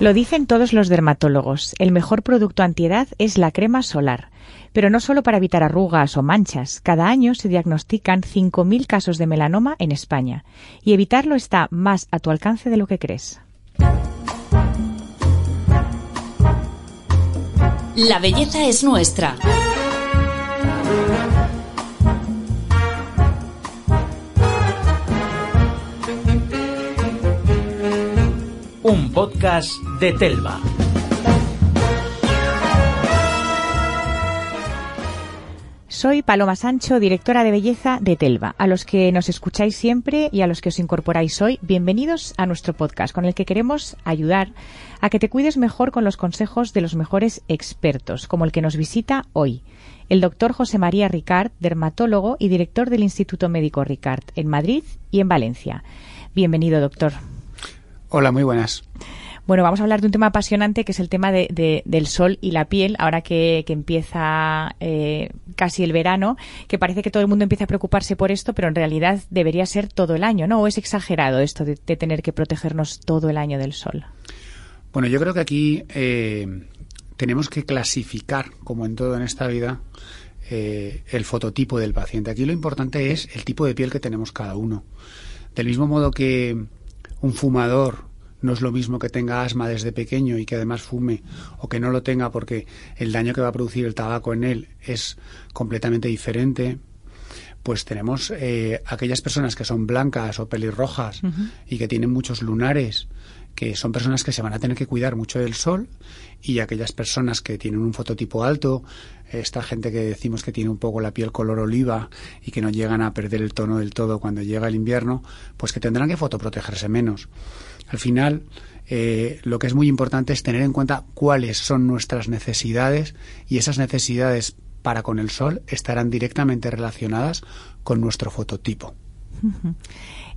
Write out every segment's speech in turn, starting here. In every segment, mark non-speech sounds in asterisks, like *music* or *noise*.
Lo dicen todos los dermatólogos. El mejor producto antiedad es la crema solar. Pero no solo para evitar arrugas o manchas. Cada año se diagnostican 5.000 casos de melanoma en España. Y evitarlo está más a tu alcance de lo que crees. La belleza es nuestra. Un podcast de Telva. Soy Paloma Sancho, directora de belleza de Telva. A los que nos escucháis siempre y a los que os incorporáis hoy, bienvenidos a nuestro podcast con el que queremos ayudar a que te cuides mejor con los consejos de los mejores expertos, como el que nos visita hoy, el doctor José María Ricard, dermatólogo y director del Instituto Médico Ricard en Madrid y en Valencia. Bienvenido, doctor. Hola, muy buenas. Bueno, vamos a hablar de un tema apasionante que es el tema de, del sol y la piel, ahora que, empieza eh, casi el verano, que parece que todo el mundo empieza a preocuparse por esto, pero en realidad debería ser todo el año, ¿no? ¿O es exagerado esto de, tener que protegernos todo el año del sol? Bueno, yo creo que aquí eh, tenemos que clasificar, como en todo en esta vida, eh, el fototipo del paciente. Aquí lo importante es el tipo de piel que tenemos cada uno. Del mismo modo que un fumador no es lo mismo que tenga asma desde pequeño y que además fume o que no lo tenga porque el daño que va a producir el tabaco en él es completamente diferente pues tenemos eh, aquellas personas que son blancas o pelirrojas y que tienen muchos lunares que son personas que se van a tener que cuidar mucho del sol y aquellas personas que tienen un fototipo alto, esta gente que decimos que tiene un poco la piel color oliva y que no llegan a perder el tono del todo cuando llega el invierno, pues que tendrán que fotoprotegerse menos. Al final, eh, lo que es muy importante es tener en cuenta cuáles son nuestras necesidades y esas necesidades para con el sol estarán directamente relacionadas con nuestro fototipo.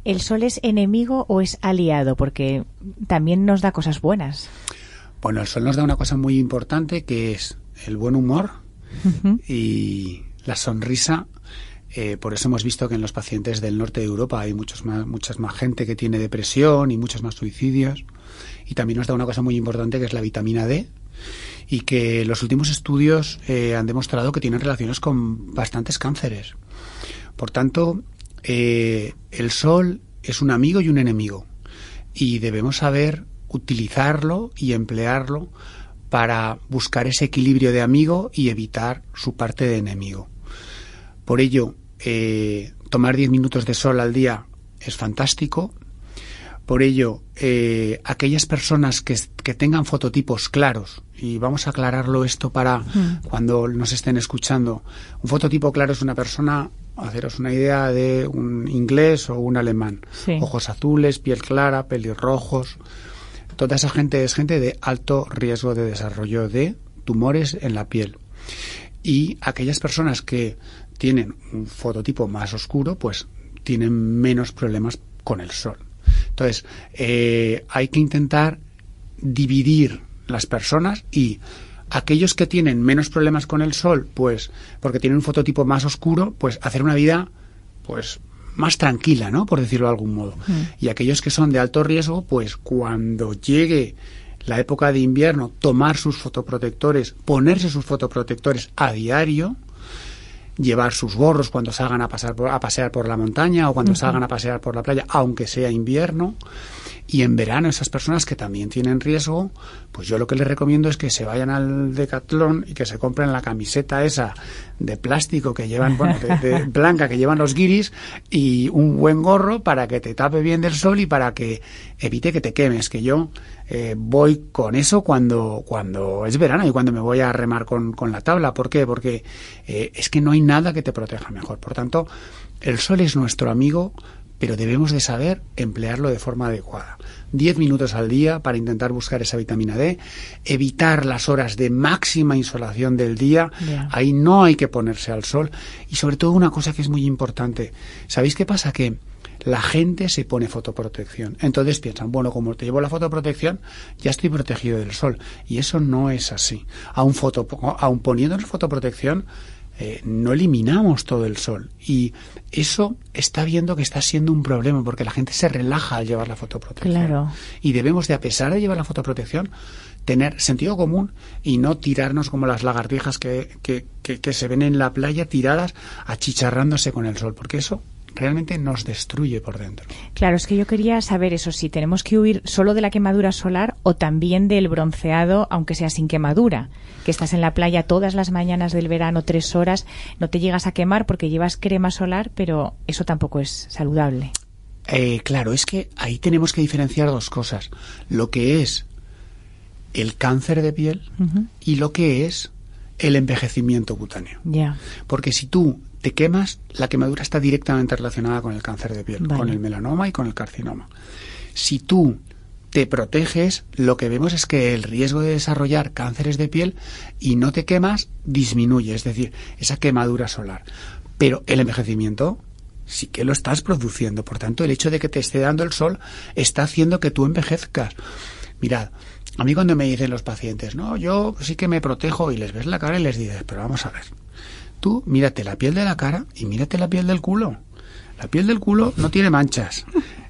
¿El sol es enemigo o es aliado? Porque también nos da cosas buenas. Bueno, el sol nos da una cosa muy importante que es el buen humor y la sonrisa. Eh, por eso hemos visto que en los pacientes del norte de Europa hay muchos más, muchas más gente que tiene depresión y muchos más suicidios. Y también nos da una cosa muy importante que es la vitamina D y que los últimos estudios eh, han demostrado que tienen relaciones con bastantes cánceres. Por tanto, eh, el sol es un amigo y un enemigo y debemos saber utilizarlo y emplearlo para buscar ese equilibrio de amigo y evitar su parte de enemigo. Por ello, eh, tomar 10 minutos de sol al día es fantástico. Por ello, eh, aquellas personas que, que, tengan fototipos claros, y vamos a aclararlo esto para mm. cuando nos estén escuchando, un fototipo claro es una persona haceros una idea de un inglés o un alemán. Ojos azules, piel clara, pelirrojos. Toda esa gente es gente de alto riesgo de desarrollo de tumores en la piel. Y aquellas personas que tienen un fototipo más oscuro, pues tienen menos problemas con el sol. Entonces, eh, hay que intentar dividir las personas y aquellos que tienen menos problemas con el sol, pues porque tienen un fototipo más oscuro, pues hacer una vida pues más tranquila, ¿no? Por decirlo de algún modo. Mm. Y aquellos que son de alto riesgo, pues cuando llegue la época de invierno, tomar sus fotoprotectores, ponerse sus fotoprotectores a diario, llevar sus gorros cuando salgan a, pasar a pasear por la montaña o cuando salgan a pasear por la playa, aunque sea invierno, y en verano esas personas que también tienen riesgo, pues yo lo que les recomiendo es que se vayan al Decathlon y que se compren la camiseta esa de plástico que llevan, bueno, de, *laughs* blanca que llevan los guiris y un buen gorro para que te tape bien del sol y para que evite que te quemes. Que yo eh, voy con eso cuando, cuando es verano y cuando me voy a remar con, con la tabla. ¿Por qué? Porque eh, es que no hay nada que te proteja mejor. Por tanto, el sol es nuestro amigo pero debemos de saber emplearlo de forma adecuada. Diez minutos al día para intentar buscar esa vitamina D, evitar las horas de máxima insolación del día, ahí no hay que ponerse al sol y sobre todo una cosa que es muy importante, ¿sabéis qué pasa? Que la gente se pone fotoprotección. Entonces piensan, bueno, como te llevo la fotoprotección, ya estoy protegido del sol. Y eso no es así. Aun, foto, aun poniendo fotoprotección, eh, no eliminamos todo el sol. Y eso está viendo que está siendo un problema porque la gente se relaja al llevar la fotoprotección. Claro. Y debemos de, a pesar de llevar la fotoprotección, tener sentido común y no tirarnos como las lagartijas que, que, que, que se ven en la playa tiradas achicharrándose con el sol, porque eso realmente nos destruye por dentro. Claro, es que yo quería saber eso, si tenemos que huir solo de la quemadura solar o también del bronceado, aunque sea sin quemadura, que estás en la playa todas las mañanas del verano, tres horas, no te llegas a quemar porque llevas crema solar, pero eso tampoco es saludable. Eh, claro, es que ahí tenemos que diferenciar dos cosas. Lo que es el cáncer de piel y lo que es el envejecimiento cutáneo. Ya. Porque si tú te quemas, la quemadura está directamente relacionada con el cáncer de piel, Vale. con el melanoma y con el carcinoma. Si tú te proteges, lo que vemos es que el riesgo de desarrollar cánceres de piel y no te quemas disminuye, es decir, esa quemadura solar. Pero el envejecimiento sí que lo estás produciendo. Por tanto, el hecho de que te esté dando el sol está haciendo que tú envejezcas. Mirad, a mí cuando me dicen los pacientes, no, yo sí que me protejo y les ves la cara y les dices, pero vamos a ver, tú mírate la piel de la cara y mírate la piel del culo. La piel del culo no tiene manchas,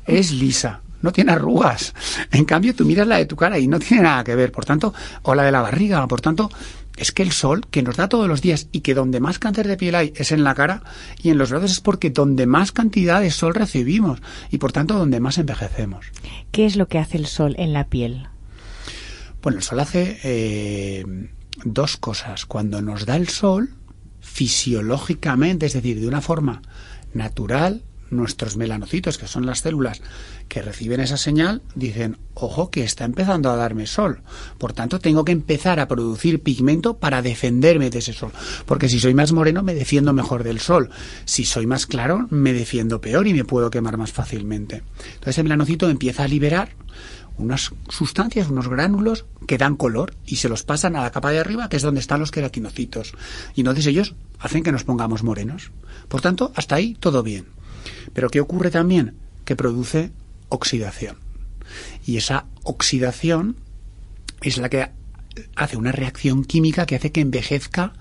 es lisa, no tiene arrugas. En cambio, tú miras la de tu cara y no tiene nada que ver, por tanto, o la de la barriga, por tanto, es que el sol que nos da todos los días y que donde más cáncer de piel hay es en la cara y en los brazos es porque donde más cantidad de sol recibimos y por tanto donde más envejecemos. ¿Qué es lo que hace el sol en la piel? Bueno, el sol hace eh, dos cosas. Cuando nos da el sol, fisiológicamente, es decir, de una forma natural, nuestros melanocitos, que son las células que reciben esa señal, dicen, ojo, que está empezando a darme sol. Por tanto, tengo que empezar a producir pigmento para defenderme de ese sol. Porque si soy más moreno, me defiendo mejor del sol. Si soy más claro, me defiendo peor y me puedo quemar más fácilmente. Entonces, el melanocito empieza a liberar unas sustancias, unos gránulos que dan color y se los pasan a la capa de arriba, que es donde están los queratinocitos. Y entonces ellos hacen que nos pongamos morenos. Por tanto, hasta ahí todo bien. Pero ¿qué ocurre también? Que produce oxidación. Y esa oxidación es la que hace una reacción química que hace que envejezca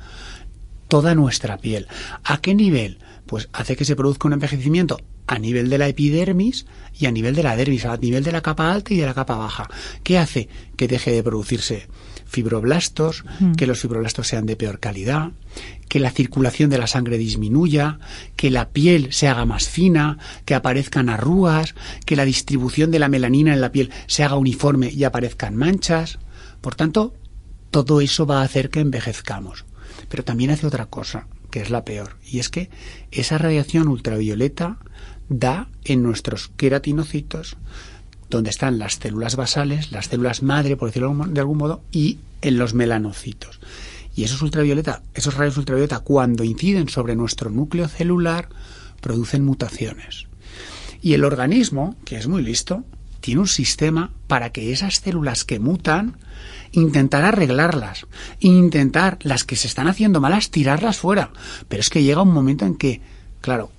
toda nuestra piel. ¿A qué nivel? Pues hace que se produzca un envejecimiento a nivel de la epidermis y a nivel de la dermis, a nivel de la capa alta y de la capa baja. ¿Qué hace? Que deje de producirse fibroblastos, Mm. que los fibroblastos sean de peor calidad, que la circulación de la sangre disminuya, que la piel se haga más fina, que aparezcan arrugas, que la distribución de la melanina en la piel se haga uniforme y aparezcan manchas. Por tanto, todo eso va a hacer que envejezcamos. Pero también hace otra cosa, que es la peor, y es que esa radiación ultravioleta da en nuestros queratinocitos, donde están las células basales, las células madre, por decirlo de algún modo, y en los melanocitos. Y esos ultravioleta, esos rayos ultravioleta, cuando inciden sobre nuestro núcleo celular, producen mutaciones. Y el organismo, que es muy listo, tiene un sistema para que esas células que mutan, intentar arreglarlas, intentar las que se están haciendo malas, tirarlas fuera. Pero es que llega un momento en que, claro,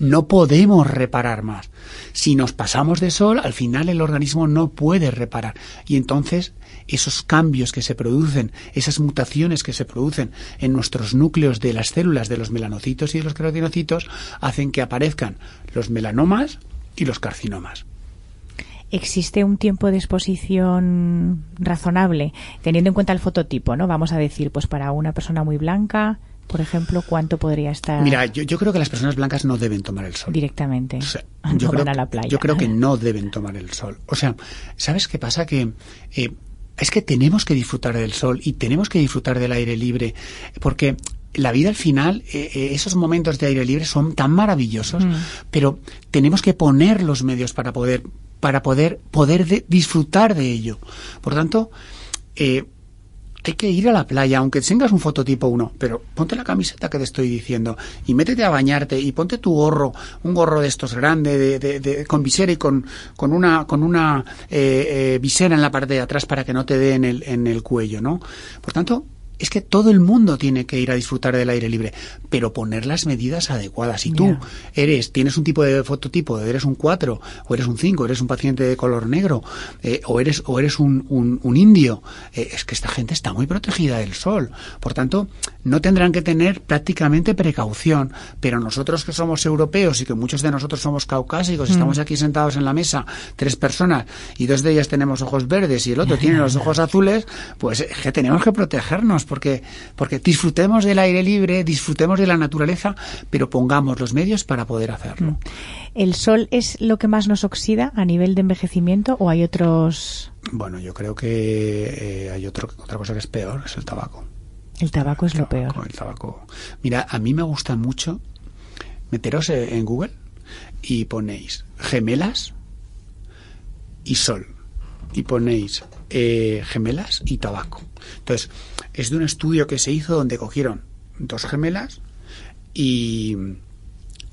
no podemos reparar más. Si nos pasamos de sol, al final el organismo no puede reparar. Y entonces esos cambios que se producen, esas mutaciones que se producen en nuestros núcleos de las células de los melanocitos y de los queratinocitos, hacen que aparezcan los melanomas y los carcinomas. ¿Existe un tiempo de exposición razonable, teniendo en cuenta el fototipo, ¿no? Vamos a decir, pues para una persona muy blanca, por ejemplo, ¿cuánto podría estar Mira, yo, yo creo que las personas blancas no deben tomar el sol. directamente? O sea, *laughs* no yo, creo, a la playa. yo creo que no deben tomar el sol. O sea, ¿sabes qué pasa? Que eh, es que tenemos que disfrutar del sol y tenemos que disfrutar del aire libre, porque la vida al final, eh, eh, esos momentos de aire libre son tan maravillosos, Mm. pero tenemos que poner los medios para poder para poder poder de- disfrutar de ello. Por tanto, eh, hay que ir a la playa, aunque tengas un fototipo uno, pero ponte la camiseta que te estoy diciendo y métete a bañarte y ponte tu gorro, un gorro de estos grande, de, de- de- con visera y con, con una, con una eh, eh, visera en la parte de atrás para que no te dé en el, en el cuello, ¿no? Por tanto, es que todo el mundo tiene que ir a disfrutar del aire libre, pero poner las medidas adecuadas. Si tú eres, tienes un tipo de fototipo, eres un 4, o eres un 5, eres un paciente de color negro, eh, o eres, o eres un, un- un indio, eh, es que esta gente está muy protegida del sol. Por tanto, no tendrán que tener prácticamente precaución, pero nosotros que somos europeos y que muchos de nosotros somos caucásicos, estamos aquí sentados en la mesa, tres personas, y dos de ellas tenemos ojos verdes y el otro tiene los ojos azules, pues es que tenemos que protegernos, porque, porque disfrutemos del aire libre, disfrutemos de la naturaleza, pero pongamos los medios para poder hacerlo. ¿El sol es lo que más nos oxida a nivel de envejecimiento o hay otros...? Bueno, yo creo que eh, hay otro, otra cosa que es peor, es el tabaco. El tabaco es lo tabaco, peor. El tabaco. Mira, a mí me gusta mucho meteros en Google y ponéis gemelas y sol. Y ponéis eh, gemelas y tabaco. Entonces, es de un estudio que se hizo donde cogieron dos gemelas y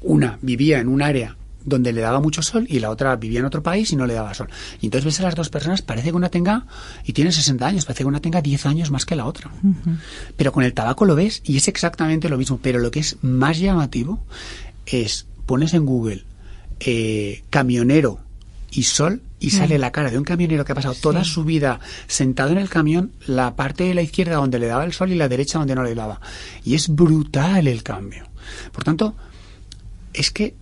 una vivía en un área donde le daba mucho sol y la otra vivía en otro país y no le daba sol. Y entonces ves a las dos personas, parece que una tenga, y tiene 60 años, parece que una tenga 10 años más que la otra. Pero con el tabaco lo ves y es exactamente lo mismo. Pero lo que es más llamativo es, pones en Google eh, camionero y sol y sale la cara de un camionero que ha pasado toda su vida sentado en el camión, la parte de la izquierda donde le daba el sol y la derecha donde no le daba. Y es brutal el cambio. Por tanto, es que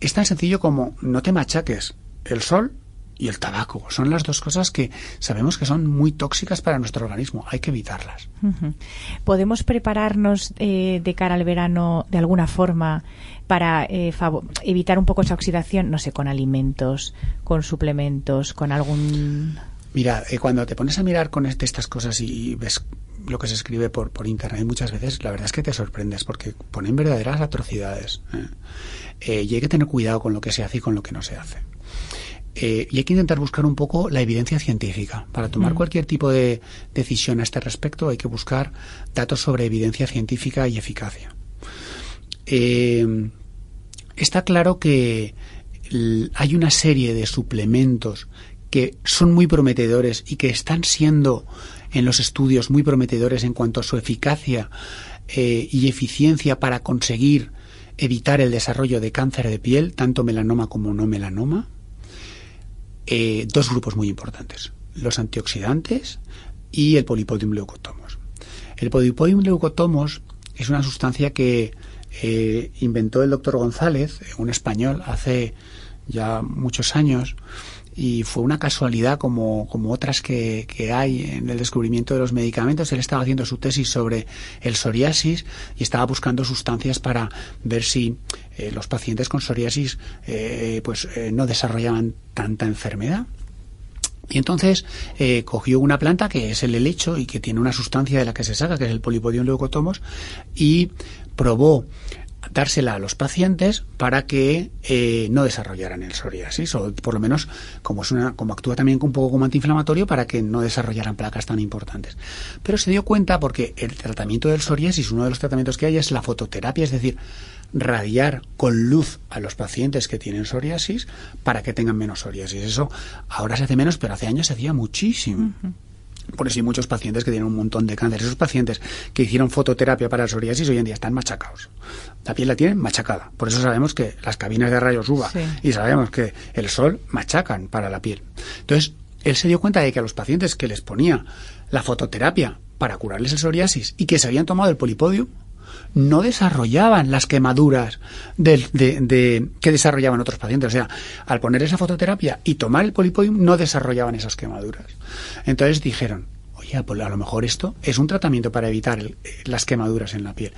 es tan sencillo como no te machaques el sol y el tabaco. Son las dos cosas que sabemos que son muy tóxicas para nuestro organismo. Hay que evitarlas. ¿Podemos prepararnos eh, de cara al verano de alguna forma para eh, evitar un poco esa oxidación? No sé, con alimentos, con suplementos, con algún... Mira, eh, cuando te pones a mirar con este- estas cosas y ves lo que se escribe por, por internet muchas veces, la verdad es que te sorprendes porque ponen verdaderas atrocidades. ¿eh? Eh, y hay que tener cuidado con lo que se hace y con lo que no se hace. Eh, y hay que intentar buscar un poco la evidencia científica. Para tomar cualquier tipo de decisión a este respecto hay que buscar datos sobre evidencia científica y eficacia. Eh, está claro que hay una serie de suplementos que son muy prometedores y que están siendo en los estudios muy prometedores en cuanto a su eficacia eh, y eficiencia para conseguir evitar el desarrollo de cáncer de piel, tanto melanoma como no melanoma. Eh, dos grupos muy importantes, los antioxidantes y el polipodium leucotomos. El polipodium leucotomos es una sustancia que eh, inventó el doctor González, un español, hace ya muchos años y fue una casualidad como, como otras que, que hay en el descubrimiento de los medicamentos. Él estaba haciendo su tesis sobre el psoriasis y estaba buscando sustancias para ver si eh, los pacientes con psoriasis eh, pues eh, no desarrollaban tanta enfermedad. Y entonces cogió una planta que es el helecho y que tiene una sustancia de la que se saca, que es el polipodium leucotomos, y probó dársela a los pacientes para que eh, no desarrollaran el psoriasis o por lo menos como es una como actúa también un poco como antiinflamatorio para que no desarrollaran placas tan importantes. Pero se dio cuenta porque el tratamiento del psoriasis uno de los tratamientos que hay es la fototerapia es decir radiar con luz a los pacientes que tienen psoriasis para que tengan menos psoriasis. Eso ahora se hace menos pero hace años se hacía muchísimo por eso hay muchos pacientes que tienen un montón de cáncer. Esos pacientes que hicieron fototerapia para el psoriasis hoy en día están machacados. La piel la tienen machacada. Por eso sabemos que las cabinas de rayos UVA Sí. y sabemos que el sol machacan para la piel. Entonces, él se dio cuenta de que a los pacientes que les ponía la fototerapia para curarles el psoriasis y que se habían tomado el polipodium, no desarrollaban las quemaduras del- de, de- que desarrollaban otros pacientes. O sea, al poner esa fototerapia y tomar el polipodium, no desarrollaban esas quemaduras. Entonces dijeron, pues a lo mejor esto es un tratamiento para evitar eh, las quemaduras en la piel.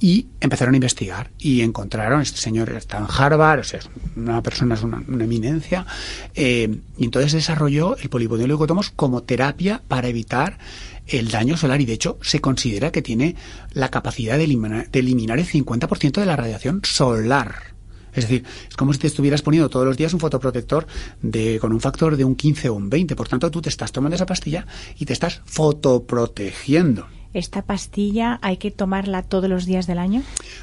Y empezaron a investigar y encontraron, este señor está en Harvard, o sea, es una persona, es una, eminencia, eh, y entonces desarrolló el polipodium leucotomos como terapia para evitar el daño solar y de hecho se considera que tiene la capacidad de de eliminar el 50% de la radiación solar. Es decir, es como si te estuvieras poniendo todos los días un fotoprotector de, con un factor de un 15 o un 20. Por tanto, tú te estás tomando esa pastilla y te estás fotoprotegiendo. ¿Esta pastilla hay que tomarla todos los días del año?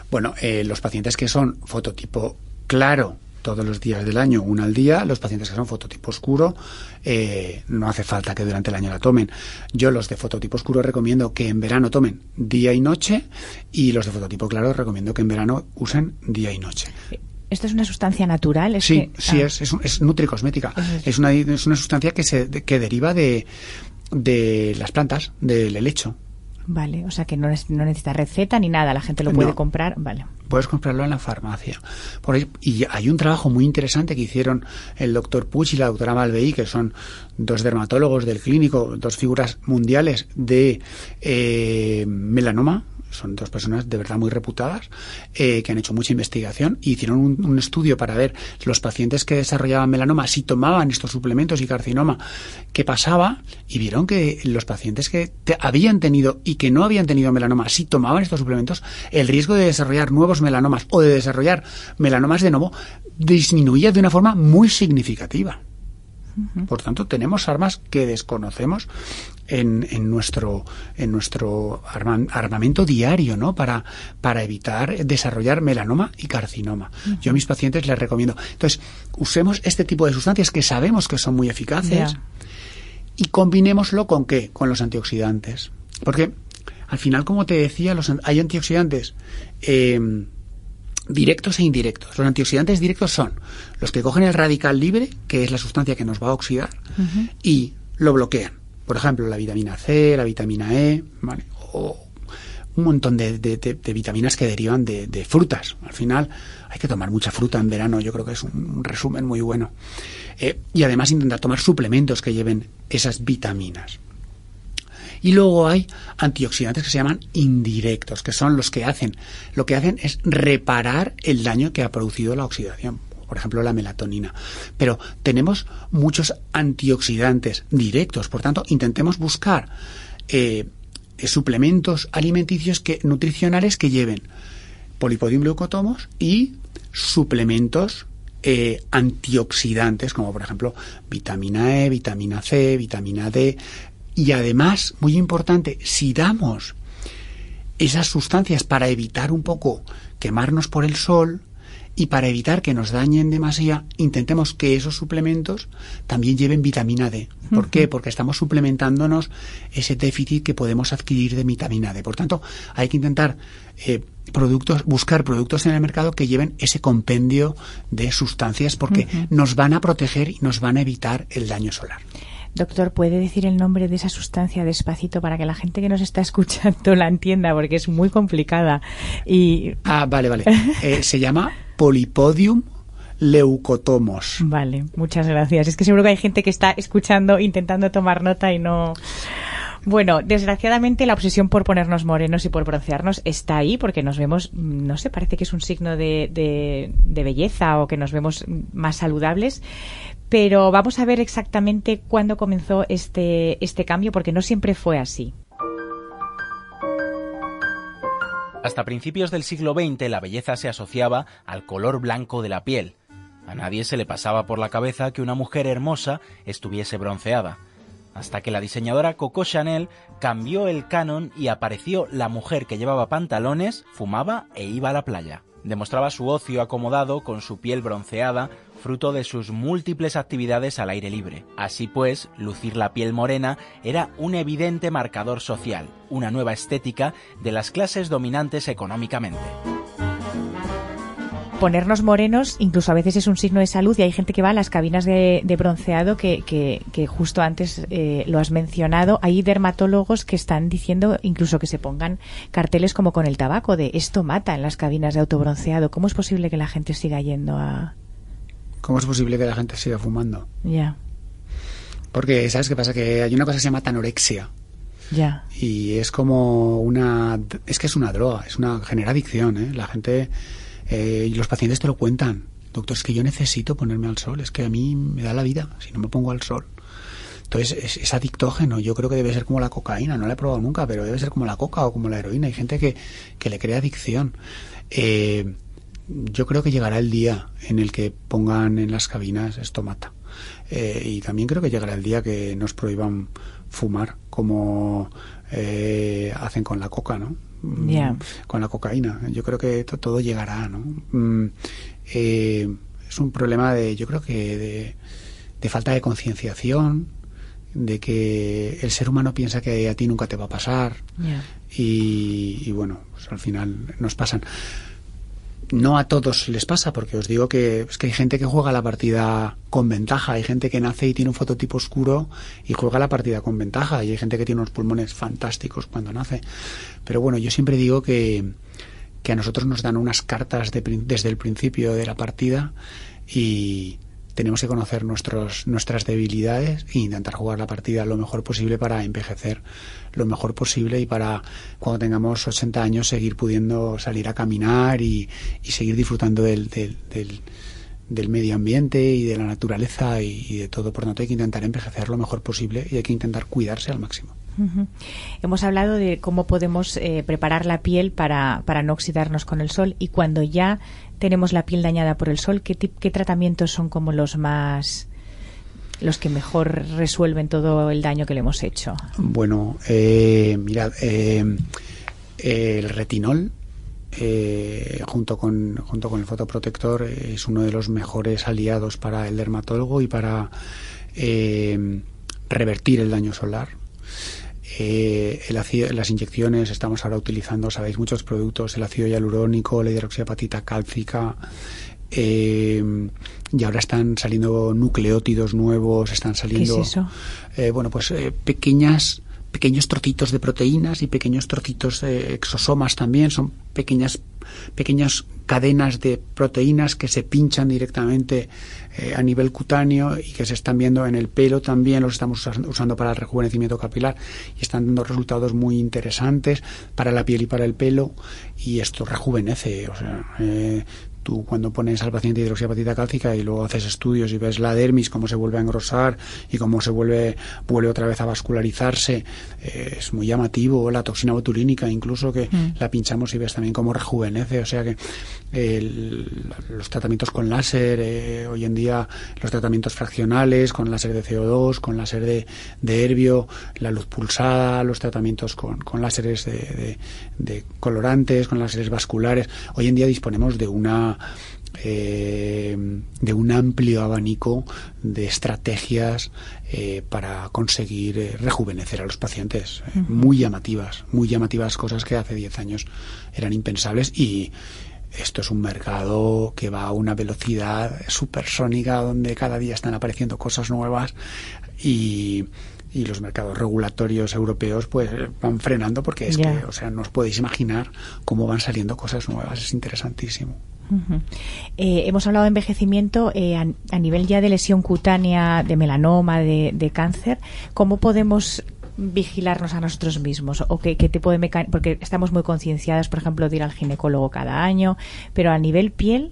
Bueno, eh, los pacientes que son fototipo claro todos los días del año, una al día. Los pacientes que son fototipo oscuro, eh, no hace falta que durante el año la tomen. Yo los de fototipo oscuro recomiendo que en verano tomen día y noche y los de fototipo claro recomiendo que en verano usen día y noche. ¿Esto es una sustancia natural? ¿Es sí, que- sí, ah, es, es, es nutricosmética. Es- Es una, es una sustancia que, se, que deriva de, de las plantas, del helecho. Vale, o sea que no, no necesita receta ni nada, la gente lo No. puede comprar. Vale. Puedes comprarlo en la farmacia. Por ahí- y hay un trabajo muy interesante que hicieron el doctor Puig y la doctora Malveí, que son dos dermatólogos del clínico, dos figuras mundiales de eh, melanoma. Son dos personas de verdad muy reputadas eh, que han hecho mucha investigación y hicieron un, un estudio para ver los pacientes que desarrollaban melanoma si tomaban estos suplementos y carcinoma qué pasaba y vieron que los pacientes que te- habían tenido y que no habían tenido melanoma si tomaban estos suplementos el riesgo de desarrollar nuevos melanomas o de desarrollar melanomas de nuevo disminuía de una forma muy significativa. Por tanto, tenemos armas que desconocemos en, en nuestro, en nuestro arma- armamento diario, ¿no? Para, para evitar desarrollar melanoma y carcinoma. Yo a mis pacientes les recomiendo. Entonces, usemos este tipo de sustancias que sabemos que son muy eficaces y combinémoslo con qué? Con los antioxidantes. Porque al final, como te decía, los, hay antioxidantes eh, directos e indirectos. Los antioxidantes directos son los que cogen el radical libre, que es la sustancia que nos va a oxidar, y lo bloquean. Por ejemplo, la vitamina C, la vitamina E, ¿vale? o un montón de, de- de- de vitaminas que derivan de, frutas. Al final hay que tomar mucha fruta en verano, yo creo que es un, un resumen muy bueno. Eh, y además intentar tomar suplementos que lleven esas vitaminas. Y luego hay antioxidantes que se llaman indirectos, que son los que hacen, lo que hacen es reparar el daño que ha producido la oxidación. Por ejemplo, la melatonina. Pero tenemos muchos antioxidantes directos, por tanto, intentemos buscar eh, eh, suplementos alimenticios que, nutricionales que lleven polipodium leucotomos y suplementos eh, antioxidantes, como por ejemplo vitamina E, vitamina C, vitamina D. Y además, muy importante, si damos esas sustancias para evitar un poco quemarnos por el sol y para evitar que nos dañen demasiado, intentemos que esos suplementos también lleven vitamina D. ¿Por qué? Porque estamos suplementándonos ese déficit que podemos adquirir de vitamina D. Por tanto, hay que intentar eh, productos, buscar productos en el mercado que lleven ese compendio de sustancias porque nos van a proteger y nos van a evitar el daño solar. Doctor, ¿puede decir el nombre de esa sustancia despacito para que la gente que nos está escuchando la entienda? Porque es muy complicada. Y Ah, vale, vale. Eh, se llama Polipodium leucotomos. Vale, muchas gracias. Es que seguro que hay gente que está escuchando, intentando tomar nota y no. Bueno, desgraciadamente la obsesión por ponernos morenos y por broncearnos está ahí porque nos vemos, mm, no sé, parece que es un signo de, de- de belleza o que nos vemos más saludables. Pero vamos a ver exactamente cuándo comenzó este, este cambio porque no siempre fue así. Hasta principios del siglo XX la belleza se asociaba al color blanco de la piel. A nadie se le pasaba por la cabeza que una mujer hermosa estuviese bronceada. Hasta que la diseñadora Coco Chanel cambió el canon y apareció la mujer que llevaba pantalones, fumaba e iba a la playa. Demostraba su ocio acomodado con su piel bronceada, fruto de sus múltiples actividades al aire libre. Así pues, lucir la piel morena era un evidente marcador social, una nueva estética de las clases dominantes económicamente. Ponernos morenos incluso a veces es un signo de salud y hay gente que va a las cabinas de, de bronceado que, que- que justo antes eh, lo has mencionado. Hay dermatólogos que están diciendo incluso que se pongan carteles como con el tabaco de esto mata en las cabinas de autobronceado. ¿Cómo es posible que la gente siga yendo a...? ¿Cómo es posible que la gente siga fumando? Ya, Porque, ¿sabes qué pasa? Que hay una cosa que se llama tanorexia. ya. Y es como una... Es que es una droga, es una... genera adicción, ¿eh? La gente... eh, y los pacientes te lo cuentan. Doctor, es que yo necesito ponerme al sol, es que a mí me da la vida si no me pongo al sol. Entonces es, es adictógeno, yo creo que debe ser como la cocaína, no la he probado nunca, pero debe ser como la coca o como la heroína. Hay gente que, que le crea adicción. Eh, yo creo que llegará el día en el que pongan en las cabinas esto mata. Eh, y también creo que llegará el día que nos prohíban fumar como eh, hacen con la coca, ¿no? Mm. Con la cocaína. Yo creo que to- todo llegará, ¿no? Mm, eh, es un problema de, yo creo que de, de falta de concienciación, de que el ser humano piensa que a ti nunca te va a pasar y, y, bueno, pues al final nos pasan. No a todos les pasa, porque os digo que, es que hay gente que juega la partida con ventaja, hay gente que nace y tiene un fototipo oscuro y juega la partida con ventaja, y hay gente que tiene unos pulmones fantásticos cuando nace. Pero bueno, yo siempre digo que, que a nosotros nos dan unas cartas desde el principio de la partida y, tenemos que conocer nuestros, nuestras debilidades e intentar jugar la partida lo mejor posible para envejecer lo mejor posible y para cuando tengamos 80 años seguir pudiendo salir a caminar y, seguir disfrutando del, del, medio ambiente y de la naturaleza y, de todo. Por tanto, hay que intentar envejecer lo mejor posible y hay que intentar cuidarse al máximo. Hemos hablado de cómo podemos eh, preparar la piel para, para no oxidarnos con el sol y cuando ya tenemos la piel dañada por el sol, ¿qué, tratamientos son como los más los que mejor resuelven todo el daño que le hemos hecho? Bueno, eh, mirad, eh, el retinol eh, junto con junto con el fotoprotector es uno de los mejores aliados para el dermatólogo y para eh, revertir el daño solar eh, el las inyecciones, estamos ahora utilizando, sabéis, muchos productos, el ácido hialurónico, la hidroxiapatita cálcica, eh, y ahora están saliendo nucleótidos nuevos, están saliendo, eh, bueno, pues eh, pequeñas pequeños trocitos de proteínas y pequeños trocitos de exosomas también, son pequeñas pequeñas cadenas de proteínas que se pinchan directamente eh, a nivel cutáneo y que se están viendo en el pelo también, los estamos usando para el rejuvenecimiento capilar y están dando resultados muy interesantes para la piel y para el pelo y esto rejuvenece, o sea, eh, Tú cuando pones al paciente hidroxiapatita cálcica y luego haces estudios y ves la dermis, cómo se vuelve a engrosar y cómo se vuelve, vuelve otra vez a vascularizarse, eh, es muy llamativo. La toxina botulínica, incluso que mm. la pinchamos y ves también cómo rejuvenece. O sea que los tratamientos con láser, eh, hoy en día los tratamientos fraccionales, con láser de CO2, con láser de, de herbio, la luz pulsada, los tratamientos con, con láseres de, de colorantes, con láseres vasculares. Hoy en día disponemos de una eh, de un amplio abanico de estrategias eh, para conseguir eh, rejuvenecer a los pacientes. Muy llamativas, muy llamativas cosas que hace 10 años eran impensables y esto es un mercado que va a una velocidad supersónica donde cada día están apareciendo cosas nuevas y y los mercados regulatorios europeos pues van frenando porque es que, o sea, no os podéis imaginar cómo van saliendo cosas nuevas, es interesantísimo. Eh, hemos hablado de envejecimiento eh, a, nivel ya de lesión cutánea, de melanoma, de, cáncer. ¿Cómo podemos vigilarnos a nosotros mismos? ¿O qué, tipo de Porque estamos muy concienciadas, por ejemplo, de ir al ginecólogo cada año, pero a nivel piel,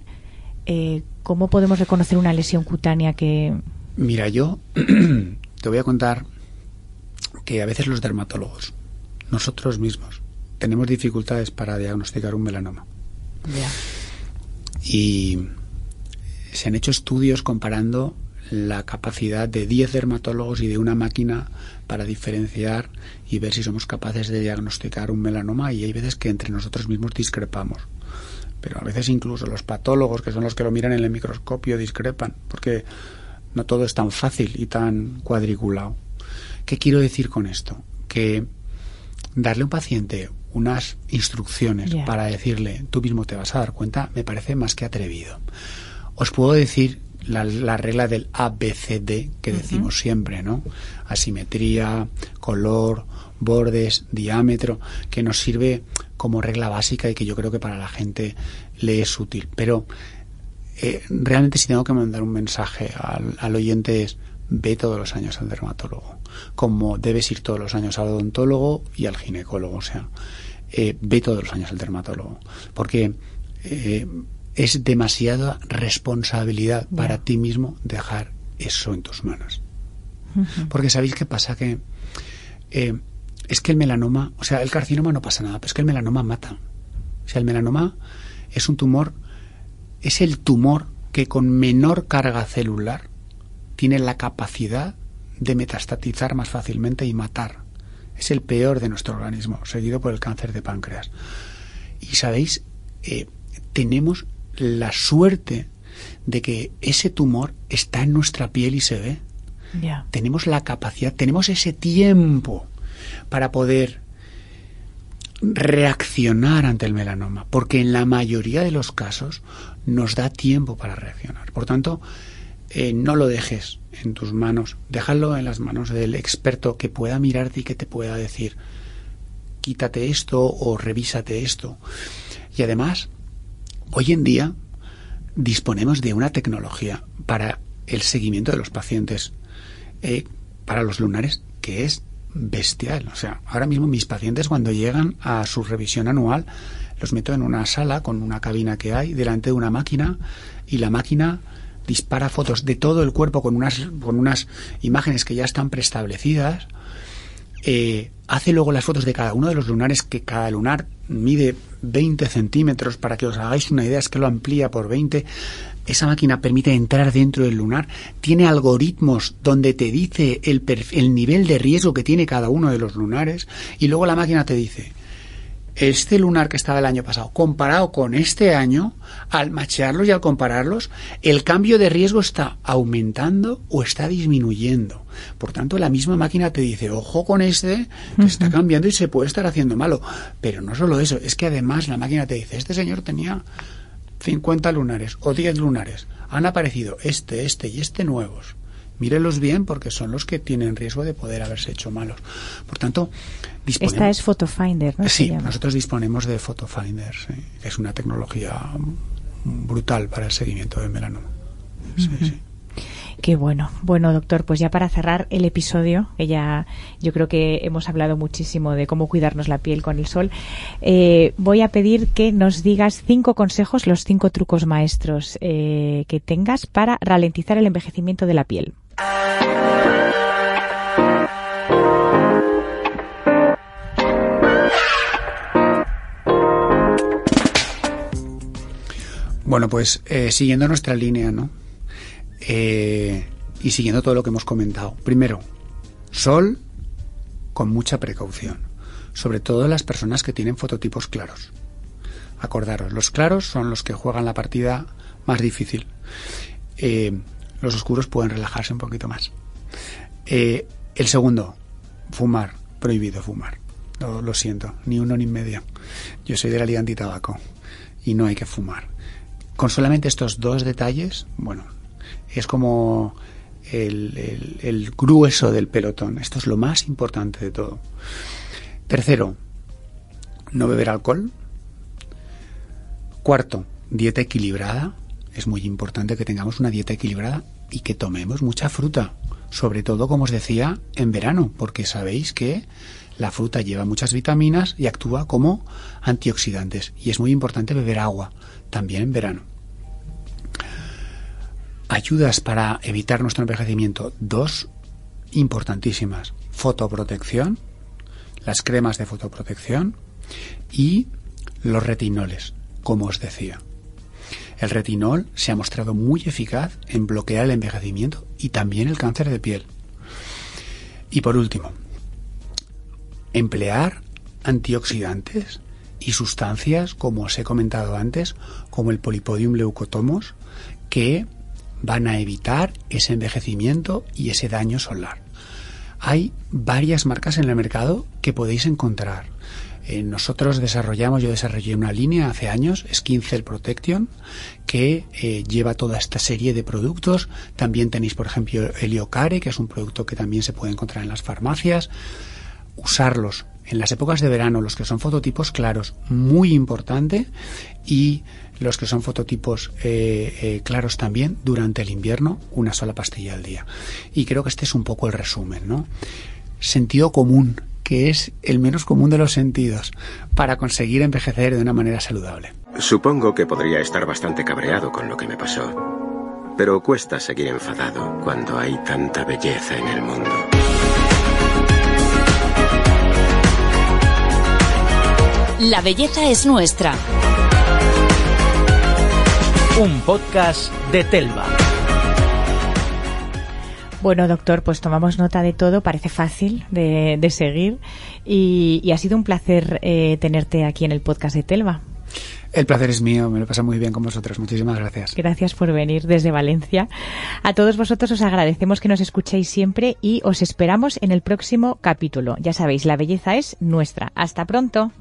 eh, ¿cómo podemos reconocer una lesión cutánea que...? Mira, yo *clears throat* te voy a contar que a veces los dermatólogos, nosotros mismos, tenemos dificultades para diagnosticar un melanoma. Y se han hecho estudios comparando la capacidad de 10 dermatólogos y de una máquina para diferenciar y ver si somos capaces de diagnosticar un melanoma y hay veces que entre nosotros mismos discrepamos. Pero a veces incluso los patólogos, que son los que lo miran en el microscopio, discrepan, porque no todo es tan fácil y tan cuadriculado. ¿Qué quiero decir con esto? Que darle a un paciente unas instrucciones para decirle tú mismo te vas a dar cuenta me parece más que atrevido. Os puedo decir la, regla del ABCD que decimos siempre, ¿no? Asimetría, color, bordes, diámetro, que nos sirve como regla básica y que yo creo que para la gente le es útil. Pero eh, realmente si tengo que mandar un mensaje al, al oyente es ve todos los años al dermatólogo, como debes ir todos los años al odontólogo y al ginecólogo, o sea, eh, ve todos los años al dermatólogo, porque eh, es demasiada responsabilidad para ti mismo dejar eso en tus manos. Porque sabéis qué pasa, que eh, es que el melanoma, o sea, el carcinoma no pasa nada, pero es que el melanoma mata. O sea, el melanoma es un tumor, es el tumor que con menor carga celular tiene la capacidad de metastatizar más fácilmente y matar. Es el peor de nuestro organismo, seguido por el cáncer de páncreas. Y sabéis, eh, tenemos la suerte de que ese tumor está en nuestra piel y se ve. Tenemos la capacidad, tenemos ese tiempo para poder reaccionar ante el melanoma, porque en la mayoría de los casos nos da tiempo para reaccionar. Por tanto, eh, no lo dejes en tus manos, déjalo en las manos del experto que pueda mirarte y que te pueda decir, quítate esto o revísate esto. Y además, hoy en día disponemos de una tecnología para el seguimiento de los pacientes eh, para los lunares que es bestial. O sea, ahora mismo mis pacientes cuando llegan a su revisión anual los meto en una sala con una cabina que hay delante de una máquina y la máquina dispara fotos de todo el cuerpo con unas, con unas imágenes que ya están preestablecidas. Eh, hace luego las fotos de cada uno de los lunares, que cada lunar mide 20 centímetros, para que os hagáis una idea, es que lo amplía por 20. Esa máquina permite entrar dentro del lunar, tiene algoritmos donde te dice el, el nivel de riesgo que tiene cada uno de los lunares, y luego la máquina te dice, este lunar que estaba el año pasado comparado con este año, al machearlos y al compararlos, el cambio de riesgo está aumentando o está disminuyendo. Por tanto, la misma máquina te dice, ojo con este, que está cambiando y se puede estar haciendo malo. Pero no solo eso, es que además la máquina te dice, este señor tenía 50 lunares o 10 lunares. Han aparecido este, este y este nuevos mírelos bien porque son los que tienen riesgo de poder haberse hecho malos. Por tanto, disponemos... Esta es PhotoFinder, ¿no? Sí, nosotros disponemos de PhotoFinder, que es una tecnología brutal para el seguimiento del melanoma. Sí, sí. Qué bueno. Bueno, doctor, pues ya para cerrar el episodio, que ya yo creo que hemos hablado muchísimo de cómo cuidarnos la piel con el sol, eh, voy a pedir que nos digas cinco consejos, los cinco trucos maestros eh, que tengas para ralentizar el envejecimiento de la piel. Bueno, pues eh, siguiendo nuestra línea, ¿no? Eh, y siguiendo todo lo que hemos comentado. Primero, sol con mucha precaución, sobre todo las personas que tienen fototipos claros. Acordaros, los claros son los que juegan la partida más difícil. Eh, los oscuros pueden relajarse un poquito más. Eh, el segundo, fumar, prohibido fumar. Lo, siento, ni uno ni medio. Yo soy de la Liga Antitabaco y no hay que fumar. Con solamente estos dos detalles, bueno, es como el, grueso del pelotón. Esto es lo más importante de todo. Tercero, no beber alcohol. Cuarto, dieta equilibrada. Es muy importante que tengamos una dieta equilibrada y que tomemos mucha fruta. Sobre todo, como os decía, en verano, porque sabéis que la fruta lleva muchas vitaminas y actúa como antioxidantes. Y es muy importante beber agua también en verano ayudas para evitar nuestro envejecimiento. Dos importantísimas. Fotoprotección, las cremas de fotoprotección y los retinoles, como os decía. El retinol se ha mostrado muy eficaz en bloquear el envejecimiento y también el cáncer de piel. Y por último, emplear antioxidantes y sustancias, como os he comentado antes, como el Polipodium leucotomos, que van a evitar ese envejecimiento y ese daño solar. Hay varias marcas en el mercado que podéis encontrar. Eh, nosotros desarrollamos, yo desarrollé una línea hace años, Skin Cell Protection, que eh, lleva toda esta serie de productos. También tenéis, por ejemplo, Heliocare, que es un producto que también se puede encontrar en las farmacias. Usarlos en las épocas de verano, los que son fototipos claros, muy importante. Y los que son fototipos eh, eh, claros también, durante el invierno, una sola pastilla al día. Y creo que este es un poco el resumen, ¿no? Sentido común, que es el menos común de los sentidos, para conseguir envejecer de una manera saludable. Supongo que podría estar bastante cabreado con lo que me pasó. Pero cuesta seguir enfadado cuando hay tanta belleza en el mundo. La belleza es nuestra un podcast de Telva. Bueno, doctor, pues tomamos nota de todo, parece fácil de, seguir y, ha sido un placer eh, tenerte aquí en el podcast de Telva. El placer es mío, me lo pasa muy bien con vosotros. Muchísimas gracias. Gracias por venir desde Valencia. A todos vosotros os agradecemos que nos escuchéis siempre y os esperamos en el próximo capítulo. Ya sabéis, la belleza es nuestra. Hasta pronto.